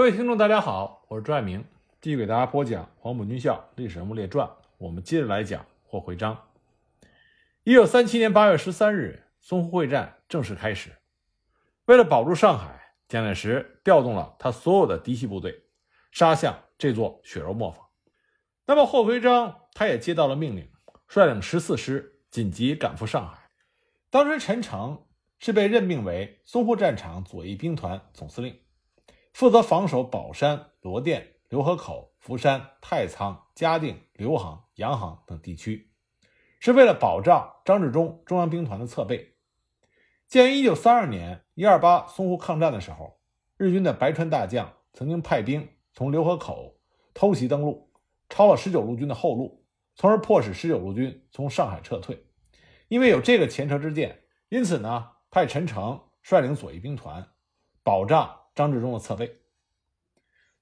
各位听众，大家好，我是朱爱明，继续给大家播讲《黄埔军校历史人物列传》。我们接着来讲霍回章。一九三七年八月十三日，淞沪会战正式开始。为了保住上海，蒋介石调动了他所有的嫡系部队，杀向这座血肉磨坊。那么霍回章他也接到了命令，率领十四师紧急赶赴上海。当时陈诚是被任命为淞沪战场左翼兵团总司令。负责防守宝山、罗店、浏河口、福山、太仓、嘉定、刘杭、洋行等地区，是为了保障张治中中央兵团的侧背。鉴于1932年128淞沪抗战的时候，日军的白川大将曾经派兵从浏河口偷袭登陆，抄了十九路军的后路，从而迫使十九路军从上海撤退。因为有这个前车之鉴，因此呢，派陈诚率领左翼兵团保障。张治中的侧背。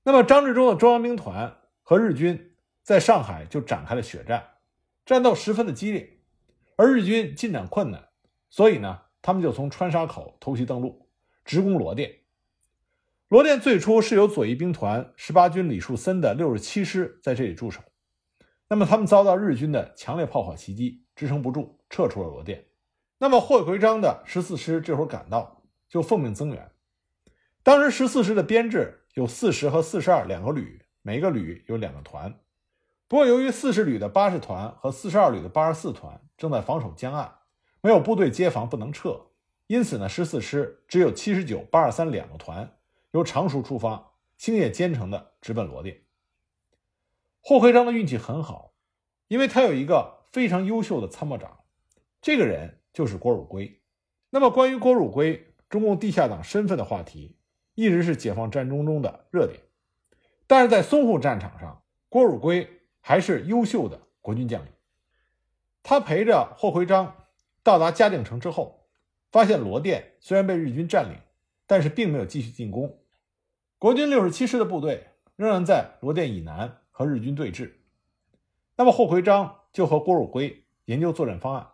那么，张治中的中央兵团和日军在上海就展开了血战，战斗十分的激烈，而日军进展困难，所以呢，他们就从川沙口偷袭登陆，直攻罗店。罗店最初是由左翼兵团十八军李树森的六十七师在这里驻守，那么他们遭到日军的强烈炮火袭击，支撑不住，撤出了罗店。那么霍奎章的十四师这会儿赶到，就奉命增援。当时十四师的编制有四十和四十二两个旅，每个旅有两个团。不过，由于四十旅的八十团和四十二旅的八十四团正在防守江岸，没有部队接防，不能撤，因此呢，十四师只有七十九、八十三两个团由常熟出发，星夜兼程的直奔罗店。霍奎章的运气很好，因为他有一个非常优秀的参谋长，这个人就是郭汝瑰。那么，关于郭汝瑰中共地下党身份的话题。一直是解放战争中的热点，但是在淞沪战场上，郭汝瑰还是优秀的国军将领。他陪着霍奎章到达嘉定城之后，发现罗店虽然被日军占领，但是并没有继续进攻。国军六十七师的部队仍然在罗店以南和日军对峙。那么霍奎章就和郭汝瑰研究作战方案。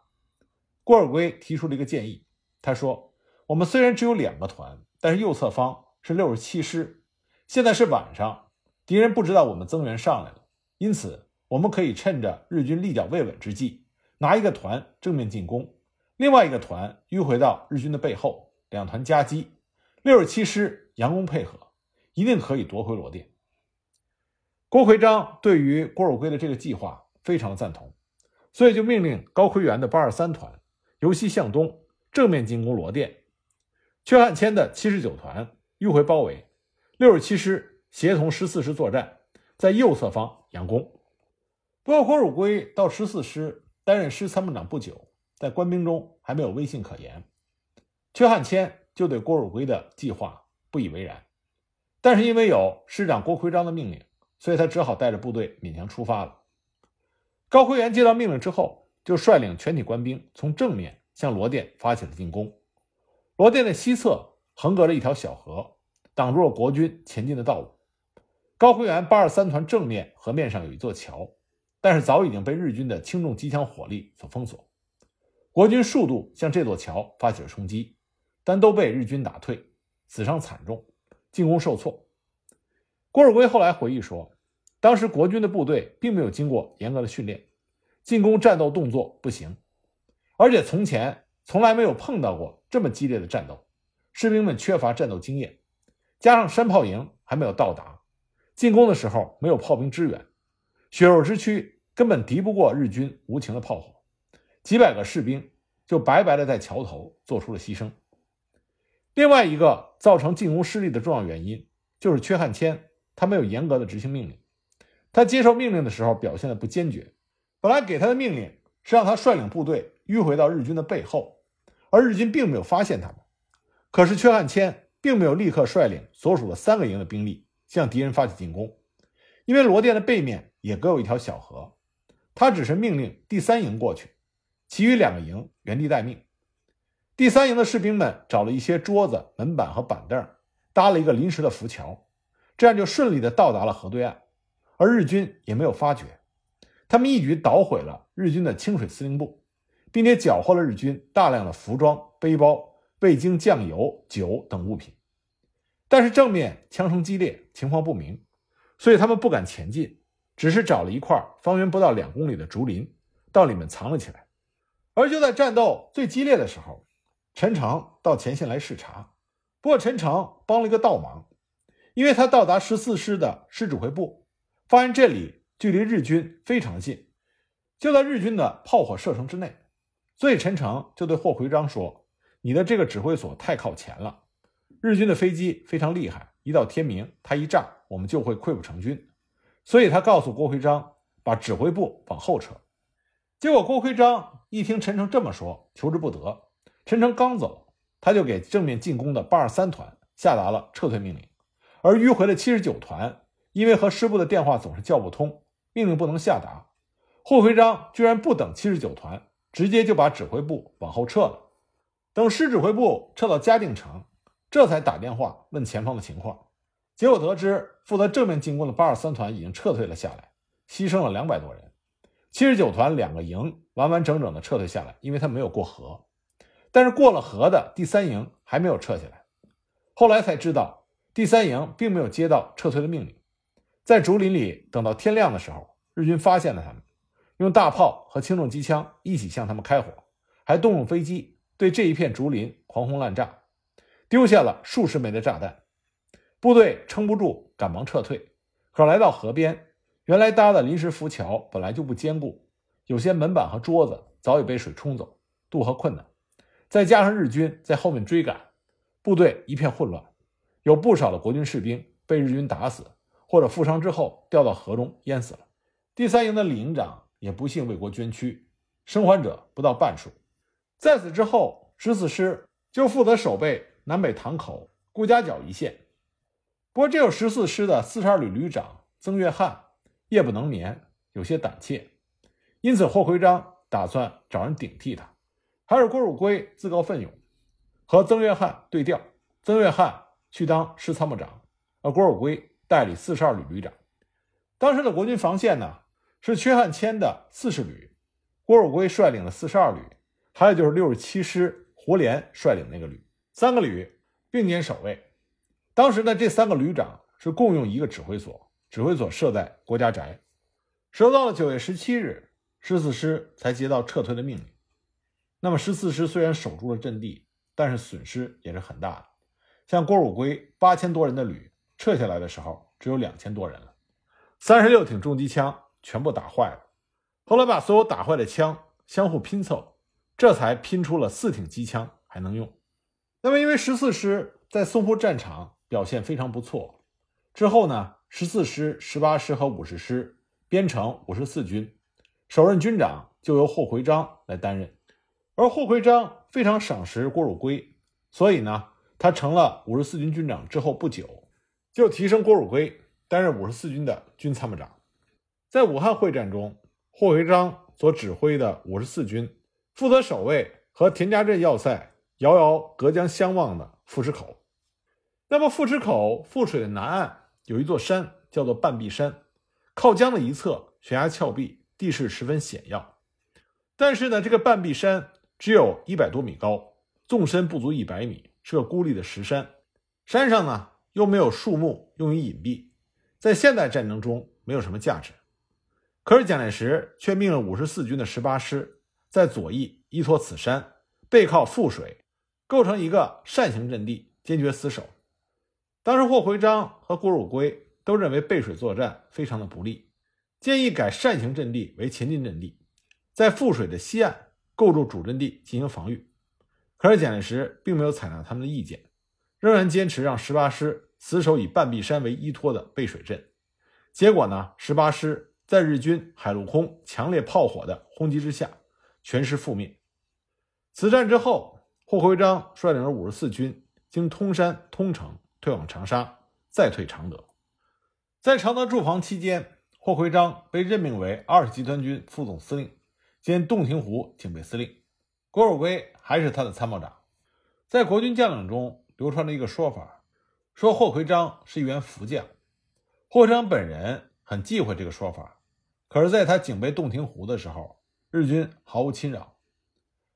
郭汝瑰提出了一个建议，他说：“我们虽然只有两个团，但是右侧方。”是六十七师，现在是晚上，敌人不知道我们增援上来了，因此我们可以趁着日军立脚未稳之际，拿一个团正面进攻，另外一个团迂回到日军的背后，两团夹击，六十七师佯攻配合，一定可以夺回罗店。郭奎章对于郭汝瑰的这个计划非常赞同，所以就命令高奎元的八二三团由西向东正面进攻罗店，阙汉骞的七十九团。迂回包围，六十七师协同十四师作战，在右侧方佯攻。不过，郭汝瑰到十四师担任师参谋长不久，在官兵中还没有威信可言。阙汉骞就对郭汝瑰的计划不以为然，但是因为有师长郭奎章的命令，所以他只好带着部队勉强出发了。高奎元接到命令之后，就率领全体官兵从正面向罗店发起了进攻。罗店的西侧横隔着一条小河。挡住了国军前进的道路。高奎元八二三团正面河面上有一座桥，但是早已经被日军的轻重机枪火力所封锁。国军数度向这座桥发起了冲击，但都被日军打退，死伤惨重，进攻受挫。郭尔圭后来回忆说，当时国军的部队并没有经过严格的训练，进攻战斗动作不行，而且从前从来没有碰到过这么激烈的战斗，士兵们缺乏战斗经验。加上山炮营还没有到达，进攻的时候没有炮兵支援，血肉之躯根本敌不过日军无情的炮火，几百个士兵就白白的在桥头做出了牺牲。另外一个造成进攻失利的重要原因，就是阙汉骞他没有严格的执行命令，他接受命令的时候表现的不坚决。本来给他的命令是让他率领部队迂回到日军的背后，而日军并没有发现他们，可是阙汉骞。并没有立刻率领所属的三个营的兵力向敌人发起进攻，因为罗店的背面也隔有一条小河，他只是命令第三营过去，其余两个营原地待命。第三营的士兵们找了一些桌子、门板和板凳，搭了一个临时的浮桥，这样就顺利的到达了河对岸，而日军也没有发觉。他们一举捣毁了日军的清水司令部，并且缴获了日军大量的服装、背包。味精、酱油、酒等物品，但是正面枪声激烈，情况不明，所以他们不敢前进，只是找了一块方圆不到两公里的竹林，到里面藏了起来。而就在战斗最激烈的时候，陈诚到前线来视察。不过陈诚帮了一个倒忙，因为他到达十四师的师指挥部，发现这里距离日军非常近，就在日军的炮火射程之内，所以陈诚就对霍奎章说：“你的这个指挥所太靠前了，日军的飞机非常厉害，一到天明，他一炸，我们就会溃不成军。”所以他告诉郭奎章把指挥部往后撤。结果郭奎章一听陈诚这么说，求之不得。陈诚刚走。他就给正面进攻的八二三团下达了撤退命令，而迂回的七十九团因为和师部的电话总是叫不通，命令不能下达。霍奎章居然不等七十九团，直接就把指挥部往后撤了。等师指挥部撤到嘉定城，这才打电话问前方的情况。结果得知，负责正面进攻的八二三团已经撤退了下来，牺牲了两百多人。七十九团两个营完完整整的撤退下来，因为他没有过河。但是过了河的第三营还没有撤下来，后来才知道第三营并没有接到撤退的命令，在竹林里等到天亮的时候，日军发现了他们，用大炮和轻重机枪一起向他们开火，还动用飞机对这一片竹林狂轰滥炸，丢下了数十枚的炸弹，部队撑不住，赶忙撤退。可来到河边，原来搭的临时浮桥本来就不坚固，有些门板和桌子早已被水冲走，渡河困难。再加上日军在后面追赶，部队一片混乱，有不少的国军士兵被日军打死或者负伤之后掉到河中淹死了。第三营的李营长也不幸为国捐躯，生还者不到半数。在此之后，十四师就负责守备南北塘口、顾家角一线。不过，这有十四师的四十二旅旅长曾月汉夜不能眠，有些胆怯，因此霍奎章打算找人顶替他。还是郭汝瑰自告奋勇，和曾月汉对调。曾月汉去当师参谋长，而郭汝瑰代理四十二旅旅长。当时的国军防线呢，是缺汉谦的四十旅，郭汝瑰率领的四十二旅，还有就是六十七师胡琏率领那个旅，三个旅并肩守卫。当时呢，这三个旅长是共用一个指挥所，指挥所设在郭家宅。直到了九月十七日，十四师才接到撤退的命令。那么十四师虽然守住了阵地，但是损失也是很大的。像郭汝瑰八千多人的旅撤下来的时候，只有两千多人了。三十六挺重机枪全部打坏了，后来把所有打坏的枪相互拼凑，这才拼出了四挺机枪还能用。那么因为十四师在淞沪战场表现非常不错，之后呢，十四师、十八师和五十师编成五十四军，首任军长就由霍奎章来担任。而霍奎章非常赏识郭汝瑰，所以呢，他成了五十四军军长之后不久，就提升郭汝瑰担任五十四军的军参谋长。在武汉会战中，霍奎章所指挥的五十四军负责守卫和田家镇要塞遥遥隔江相望的富池口。那么，富池口富水的南岸有一座山，叫做半壁山，靠江的一侧悬崖峭壁，地势十分险要。但是呢，这个半壁山。只有一百多米高，纵深不足一百米，是个孤立的石山。山上呢又没有树木用于隐蔽，在现代战争中没有什么价值。可是蒋介石却命了五十四军的十八师在左翼依托此山，背靠富水，构成一个扇形阵地，坚决死守。当时霍奎章和郭汝瑰都认为背水作战非常的不利，建议改扇形阵地为前进阵地，在富水的西岸。构筑主阵地进行防御，可是蒋介石并没有采纳他们的意见，仍然坚持让十八师死守以半壁山为依托的背水阵。结果呢，十八师在日军海陆空强烈炮火的轰击之下，全师覆灭。此战之后，霍奎章率领着五十四军经通山、通城退往长沙，再退常德。在常德驻防期间，霍奎章被任命为二十集团军副总司令。兼洞庭湖警备司令，郭汝瑰还是他的参谋长。在国军将领中流传着一个说法，说霍奎章是一员福将。霍奎章本人很忌讳这个说法，可是在他警备洞庭湖的时候，日军毫无侵扰。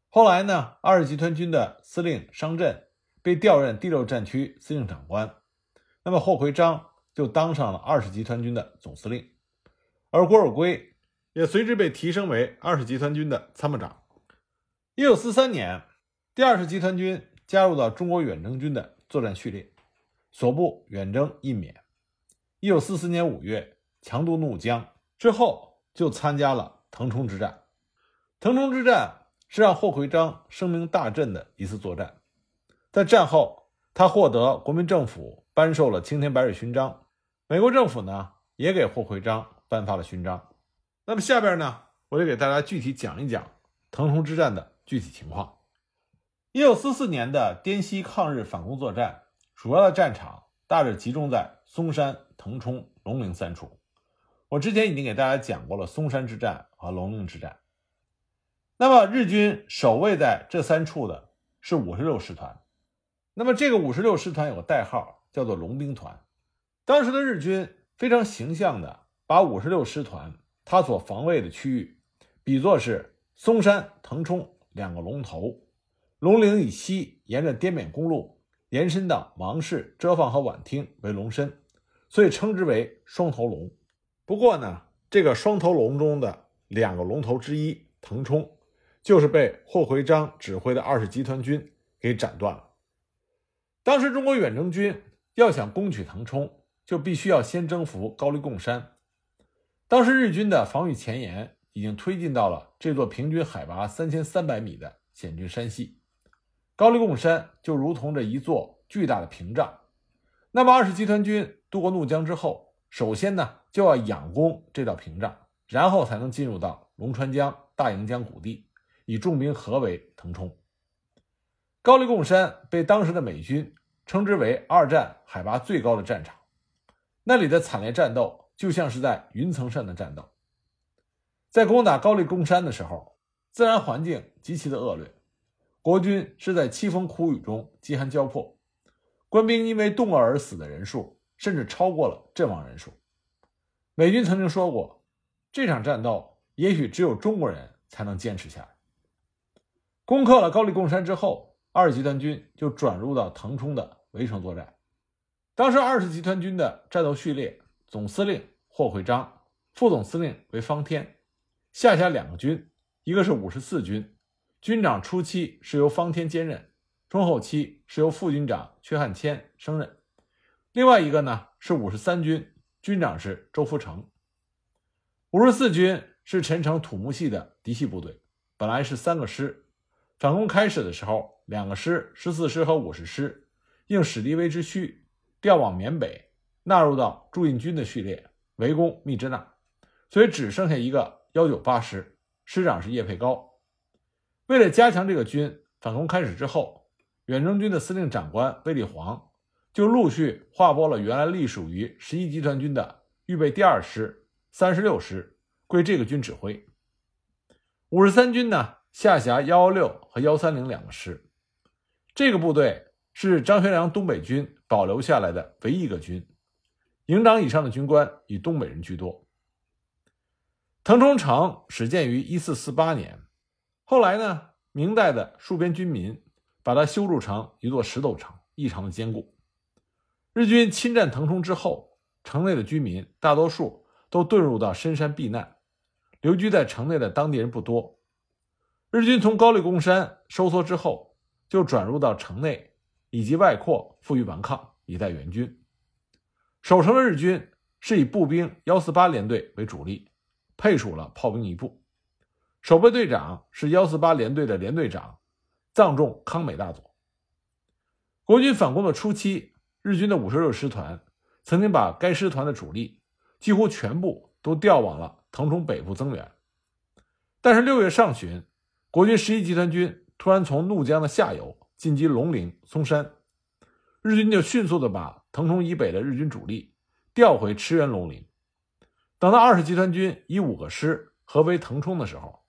后来呢，二十集团军的司令商震被调任第六战区司令长官，那么霍奎章就当上了二十集团军的总司令，而郭尔圭也随之被提升为二十集团军的参谋长。一九四三年，第二十集团军加入到中国远征军的作战序列，所部远征印缅。一九四四年五月，强渡怒江之后，就参加了腾冲之战。腾冲之战是让霍奎章声名大振的一次作战。在战后，他获得国民政府颁授了青天白日勋章，美国政府呢也给霍奎章颁发了勋章。那么下边呢，我就给大家具体讲一讲腾冲之战的具体情况。一九四四年的滇西抗日反攻作战，主要的战场大致集中在松山。腾冲、龙陵三处，我之前已经给大家讲过了松山之战和龙陵之战。那么日军守卫在这三处的是五十六师团，那么这个五十六师团有个代号叫做龙兵团。当时的日军非常形象的把五十六师团他所防卫的区域比作是松山、腾冲两个龙头，龙陵以西沿着滇缅公路延伸到芒市、遮放和宛厅为龙身。所以称之为双头龙。不过呢，这个双头龙中的两个龙头之一腾冲，就是被霍奎章指挥的二十集团军给斩断了。当时中国远征军要想攻取腾冲，就必须要先征服高黎贡山。当时日军的防御前沿已经推进到了这座平均海拔三千三百米的险峻山系，高黎贡山就如同这一座巨大的屏障。那么二十集团军。渡过怒江之后，首先呢就要仰攻这道屏障，然后才能进入到龙川江、大营江谷地，以重兵合围腾冲。高丽贡山被当时的美军称之为二战海拔最高的战场，那里的惨烈战斗就像是在云层上的战斗。在攻打高丽贡山的时候，自然环境极其的恶劣，国军是在凄风苦雨中饥寒交迫，官兵因为冻饿而死的人数。甚至超过了阵亡人数。美军曾经说过，这场战斗也许只有中国人才能坚持下来。攻克了高丽贡山之后，二集团军就转入到腾冲的围城作战。当时二十集团军的战斗序列，总司令霍奎章，副总司令为方天，下辖两个军，一个是五十四军，军长初期是由方天兼任，中后期是由副军长阙汉谦升任。另外一个呢是五十三军，军长是周福成。五十四军是陈诚土木系的嫡系部队，本来是三个师。反攻开始的时候，两个师，十四师和五十师，应史迪威之需，调往缅北，纳入到驻印军的序列，围攻密支那，所以只剩下一个幺九八师，师长是叶佩高。为了加强这个军，反攻开始之后，远征军的司令长官卫立煌。就陆续划拨了原来隶属于十一集团军的预备第二师、三十六师归这个军指挥。五十三军呢，下辖幺幺六和幺三零两个师。这个部队是张学良东北军保留下来的唯一一个军，营长以上的军官以东北人居多。腾冲城始建于一四四八年，后来呢，明代的戍边军民把它修筑成一座石头城，异常的坚固。日军侵占腾冲之后，城内的居民大多数都遁入到深山避难，留居在城内的当地人不多。日军从高丽贡山收缩之后，就转入到城内以及外扩，负隅顽抗，以待援军。守城的日军是以步兵幺四八联队为主力，配属了炮兵一部，守备队长是幺四八联队的联队长藏重康美大佐。国军反攻的初期。日军的五十六师团曾经把该师团的主力几乎全部都调往了腾冲北部增援，但是六月上旬，国军十一集团军突然从怒江的下游进击龙陵、松山，日军就迅速的把腾冲以北的日军主力调回驰援龙陵。等到二十集团军以五个师合围腾冲的时候，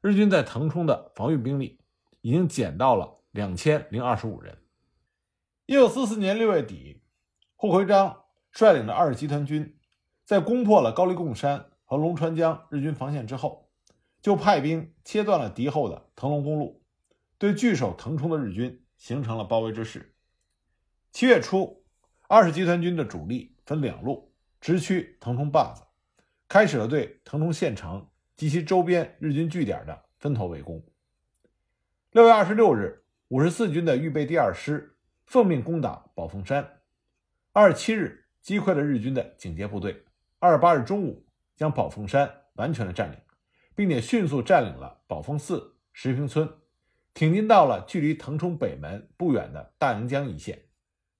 日军在腾冲的防御兵力已经减到了两千零二十五人。一九四四年六月底，霍奎章率领的二十集团军，在攻破了高黎贡山和龙川江日军防线之后，就派兵切断了敌后的腾龙公路，对据守腾冲的日军形成了包围之势。七月初，二十集团军的主力分两路直趋腾冲坝子，开始了对腾冲县城及其周边日军据点的分头围攻。六月二十六日，五十四军的预备第二师奉命攻打宝凤山，二十七日击溃了日军的警戒部队，二十八日中午将宝凤山完全的占领，并且迅速占领了宝凤寺、石坪村。挺进到了距离腾冲北门不远的大宁江一线。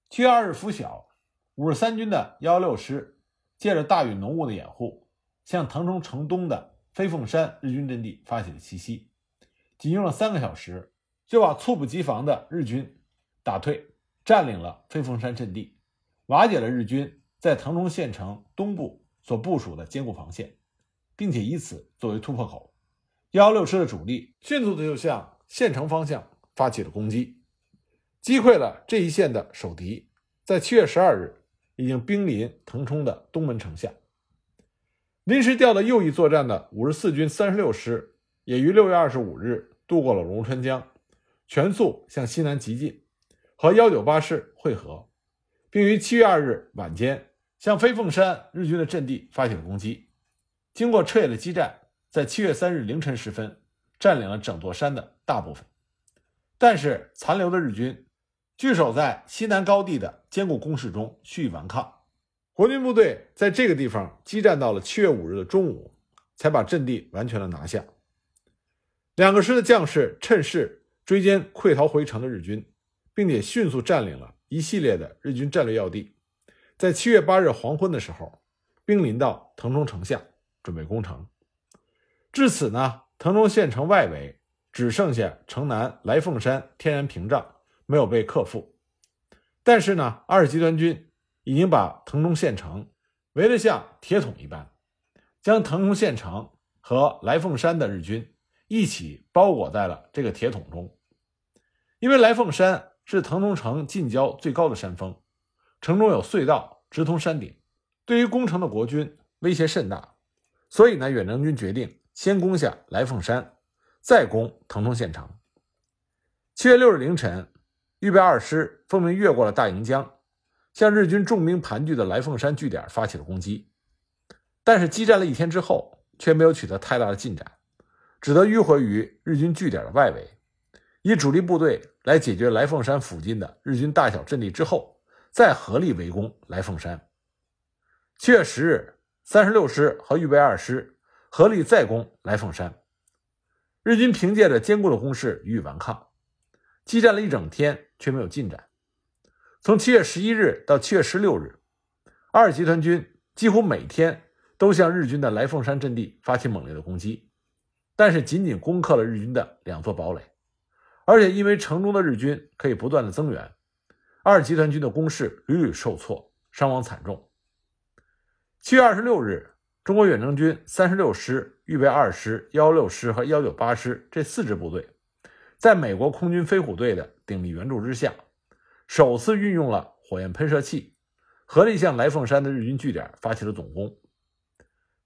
七月二日拂晓，五十三军的幺幺六师借着大雨浓雾的掩护，向腾冲城东的飞凤山日军阵地发起了袭击。仅用了三个小时，就把猝不及防的日军打退，占领了飞凤山阵地，瓦解了日军在腾冲县城东部所部署的坚固防线，并且以此作为突破口。幺幺六师的主力迅速的就向。县城方向发起了攻击，击溃了这一线的守敌。在七月十二日，已经兵临腾冲的东门城下。临时调到右翼作战的五十四军三十六师，也于六月二十五日渡过了龙川江，全速向西南急进，和幺九八师会合，并于七月二日晚间向飞凤山日军的阵地发起了攻击。经过彻夜的激战，在七月三日凌晨时分。占领了整座山的大部分，但是残留的日军据守在西南高地的坚固工事中蓄意顽抗，国军部队在这个地方激战到了七月五日的中午，才把阵地完全的拿下。两个师的将士趁势追歼溃逃回城的日军，并且迅速占领了一系列的日军战略要地，在七月八日黄昏的时候，兵临到腾冲城下，准备攻城。至此呢。腾冲县城外围只剩下城南来凤山天然屏障没有被克服，但是呢，二集团军已经把腾冲县城围得像铁桶一般，将腾冲县城和来凤山的日军一起包裹在了这个铁桶中。因为来凤山是腾冲城近郊最高的山峰，城中有隧道直通山顶，对于攻城的国军威胁甚大，所以呢，远征军决定。先攻下来凤山，再攻腾冲县城。七月六日凌晨，预备二师奉命越过了大盈江，向日军重兵盘踞的来凤山据点发起了攻击。但是激战了一天之后，却没有取得太大的进展，只得迂回于日军据点的外围，以主力部队来解决来凤山附近的日军大小阵地之后，再合力围攻来凤山。七月十日，三十六师和预备二师。合力再攻来凤山，日军凭借着坚固的工事予以顽抗，激战了一整天却没有进展。从七月十一日到七月十六日，二集团军几乎每天都向日军的来凤山阵地发起猛烈的攻击，但是仅仅攻克了日军的两座堡垒，而且因为城中的日军可以不断的增援，二集团军的攻势屡屡受挫，伤亡惨重。七月二十六日。中国远征军三十六师、预备二师、幺六师和幺九八师这四支部队，在美国空军飞虎队的鼎力援助之下，首次运用了火焰喷射器，合力向来凤山的日军据点发起了总攻。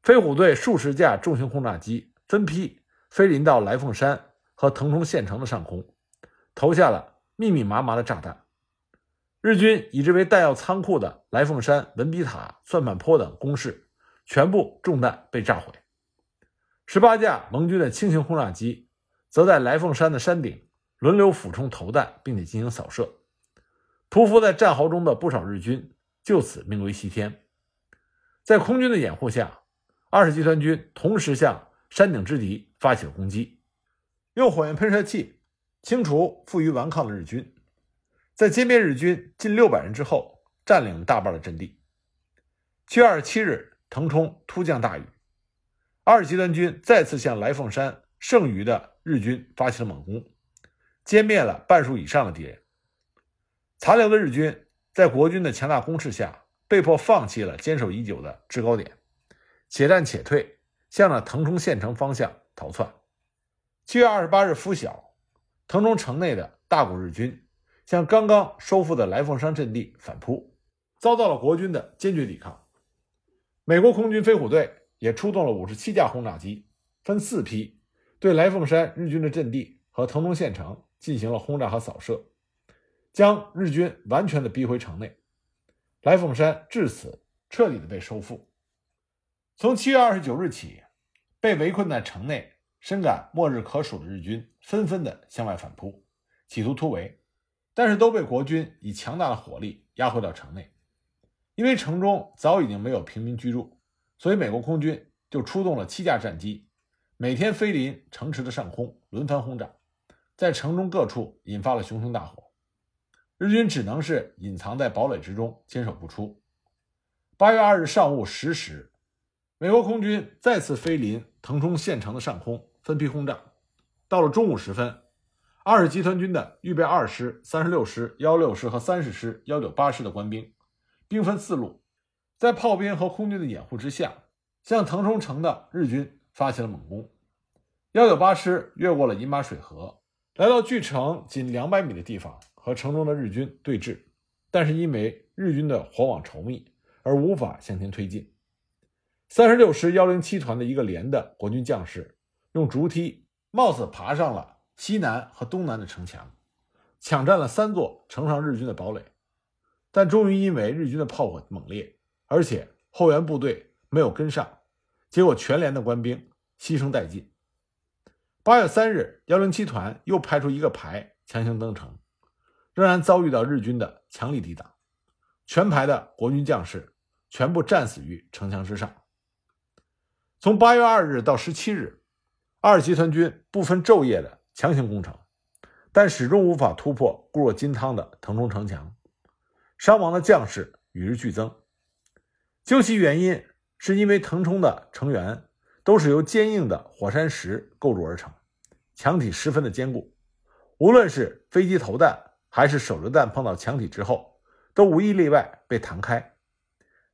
飞虎队数十架重型轰炸机分批飞临到来凤山和腾冲县城的上空，投下了密密麻麻的炸弹。日军以之为弹药仓库的来凤山文笔塔、算盘坡等工事。全部中弹被炸毁，十八架盟军的轻型轰炸机则在来凤山的山顶轮流俯冲投弹，并且进行扫射。匍匐在战壕中的不少日军就此命归西天。在空军的掩护下，二十集团军同时向山顶之敌发起了攻击，用火焰喷射器清除负隅顽抗的日军，在歼灭日军近六百人之后，占领了大半的阵地。七月二十七日。腾冲突降大雨，二集团军再次向来凤山剩余的日军发起了猛攻，歼灭了半数以上的敌人。残留的日军在国军的强大攻势下，被迫放弃了坚守已久的制高点，且战且退，向着腾冲县城方向逃窜。七月二十八日拂晓，腾冲城内的大股日军向刚刚收复的来凤山阵地反扑，遭到了国军的坚决抵抗。美国空军飞虎队也出动了五十七架轰炸机，分四批对来凤山日军的阵地和腾冲县城进行了轰炸和扫射，将日军完全的逼回城内。来凤山至此彻底的被收复。从七月二十九日起，被围困在城内、深感末日可数的日军纷纷的向外反扑，企图突围，但是都被国军以强大的火力压回到城内。因为城中早已经没有平民居住，所以美国空军就出动了七架战机，每天飞临城池的上空轮番轰炸，在城中各处引发了熊熊大火。日军只能是隐藏在堡垒之中，坚守不出。八月二日上午十时。美国空军再次飞临腾冲县城的上空，分批轰炸。到了中午时分，二十集团军的预备二师、三十六师、幺六师和三十师、幺九八师的官兵，兵分四路，在炮兵和空军的掩护之下，向腾冲城的日军发起了猛攻。幺九八师越过了饮马水河，来到距城仅两百米的地方，和城中的日军对峙，但是因为日军的火网稠密，而无法向前推进。三十六师幺零七团的一个连的国军将士，用竹梯冒死爬上了西南和东南的城墙，抢占了三座城上日军的堡垒，但终于因为日军的炮火猛烈，而且后援部队没有跟上，结果全连的官兵牺牲殆尽。八月三日，幺零七团又派出一个排强行登城，仍然遭遇到日军的强力抵挡，全排的国军将士全部战死于城墙之上。从八月二日到十七日，二集团军不分昼夜的强行攻城，但始终无法突破固若金汤的腾冲城墙，伤亡的将士与日俱增。究其原因，是因为腾冲的城垣都是由坚硬的火山石构筑而成，墙体十分的坚固，无论是飞机投弹还是手榴弹碰到墙体之后，都无一例外被弹开。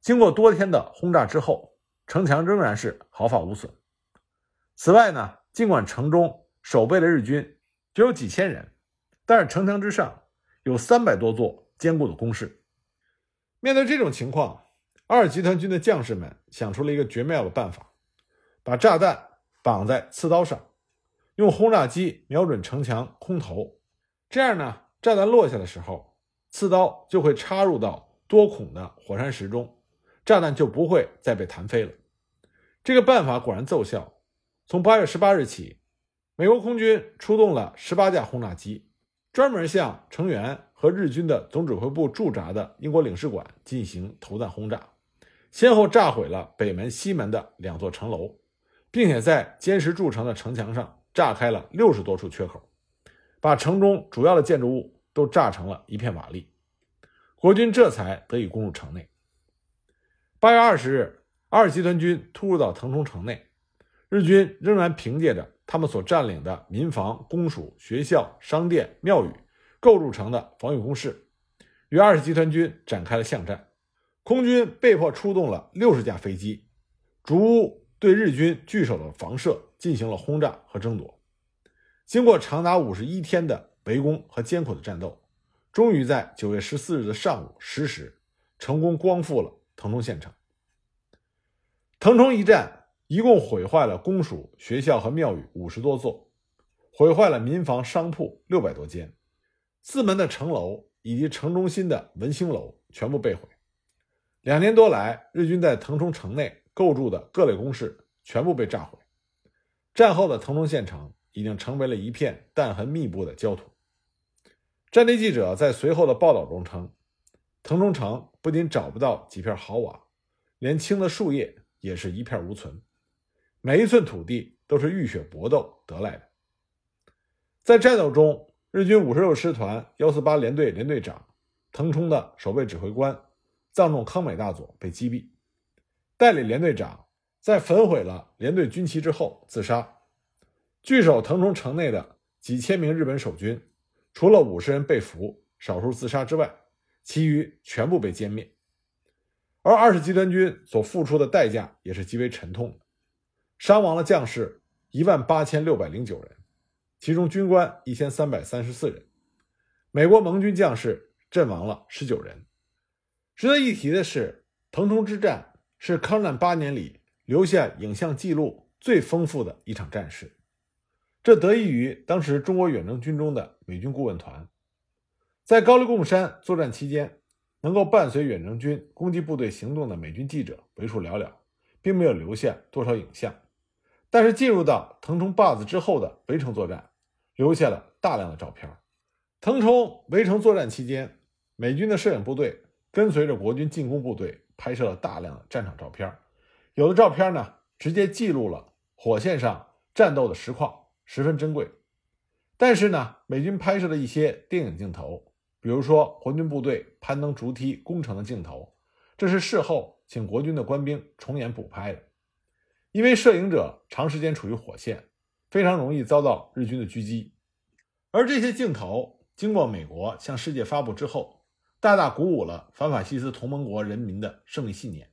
经过多天的轰炸之后。城墙仍然是毫发无损。此外呢，尽管城中守备的日军只有几千人，但是城墙之上有三百多座坚固的工事。面对这种情况，二集团军的将士们想出了一个绝妙的办法：把炸弹绑在刺刀上，用轰炸机瞄准城墙空投。这样呢，炸弹落下的时候，刺刀就会插入到多孔的火山石中。炸弹就不会再被弹飞了。这个办法果然奏效。从八月十八日起，美国空军出动了十八架轰炸机，专门向成员和日军的总指挥部驻扎的英国领事馆进行投弹轰炸，先后炸毁了北门、西门的两座城楼，并且在坚实筑成的城墙上炸开了六十多处缺口，把城中主要的建筑物都炸成了一片瓦砾。国军这才得以攻入城内。八月二十日，二集团军突入到腾冲城内，日军仍然凭借着他们所占领的民房、公署、学校、商店、庙宇构筑成的防御工事，与二十集团军展开了巷战。空军被迫出动了六十架飞机，逐屋对日军据守的房舍进行了轰炸和争夺。经过长达五十一天的围攻和艰苦的战斗，终于在九月十四日的上午十时，成功光复了。腾冲县城，腾冲一战一共毁坏了公署、学校和庙宇五十多座，毁坏了民房、商铺六百多间，四门的城楼以及城中心的文兴楼全部被毁。两年多来，日军在腾冲城内构筑的各类工事全部被炸毁。战后的腾冲县城已经成为了一片弹痕密布的焦土。战地记者在随后的报道中称。腾冲城不仅找不到几片好瓦，连青的树叶也是一片无存。每一寸土地都是浴血搏斗得来的。在战斗中，日军五十六师团幺四八联队联队长、腾冲的守备指挥官藏重康美大佐被击毙。代理连队长在焚毁了连队军旗之后自杀。据守腾冲城内的几千名日本守军，除了五十人被俘、少数自杀之外，其余全部被歼灭，而二十集团军所付出的代价也是极为沉痛的，伤亡了将士一万八千六百零九人，其中军官一千三百三十四人，美国盟军将士阵亡了十九人。值得一提的是，腾冲之战是抗战八年里留下影像记录最丰富的一场战事，这得益于当时中国远征军中的美军顾问团。在高黎贡山作战期间，能够伴随远征军攻击部队行动的美军记者为数寥寥，并没有留下多少影像。但是进入到腾冲坝子之后的围城作战，留下了大量的照片。腾冲围城作战期间，美军的摄影部队跟随着国军进攻部队拍摄了大量的战场照片。有的照片呢，直接记录了火线上战斗的实况，十分珍贵。但是呢，美军拍摄的一些电影镜头，比如说国军部队攀登竹梯攻城的镜头，这是事后请国军的官兵重演补拍的。因为摄影者长时间处于火线，非常容易遭到日军的狙击。而这些镜头经过美国向世界发布之后，大大鼓舞了反法西斯同盟国人民的胜利信念。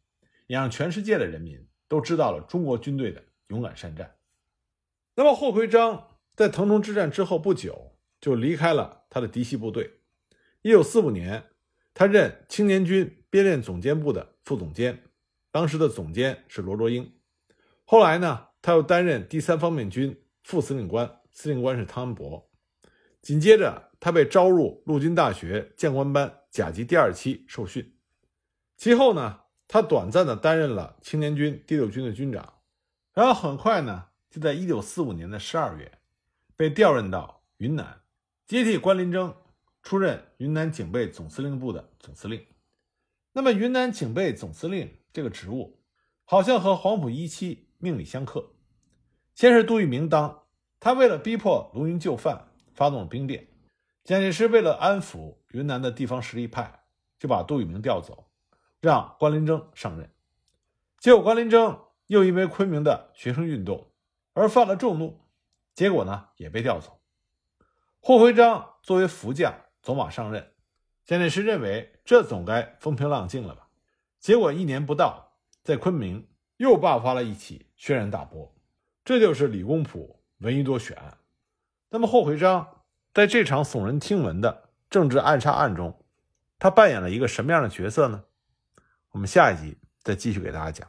也让全世界的人民都知道了中国军队的勇敢善战。那么霍奎章在腾冲之战之后不久就离开了他的嫡系部队。一九四五年，他任青年军编练总监部的副总监，当时的总监是罗卓英。后来呢，他又担任第三方面军副司令官，司令官是汤恩伯。紧接着，他被招入陆军大学将官班甲级第二期受训。其后呢？他短暂的担任了青年军第六军的军长，然后很快呢，就在一九四五年的十二月，被调任到云南，接替关林征出任云南警备总司令部的总司令。那么，云南警备总司令这个职务，好像和黄埔一期命里相克。先是杜聿明当，他为了逼迫卢云就范，发动了兵变。蒋介石为了安抚云南的地方实力派，就把杜聿明调走。让关林征上任，结果关林征又因为昆明的学生运动而犯了众怒，结果呢也被调走。霍辉章作为副将走马上任，蒋介石认为这总该风平浪静了吧？结果一年不到，在昆明又爆发了一起轩然大波，这就是李公朴闻一多血案。那么霍回章在这场耸人听闻的政治暗杀案中，他扮演了一个什么样的角色呢？我们下一集再继续给大家讲。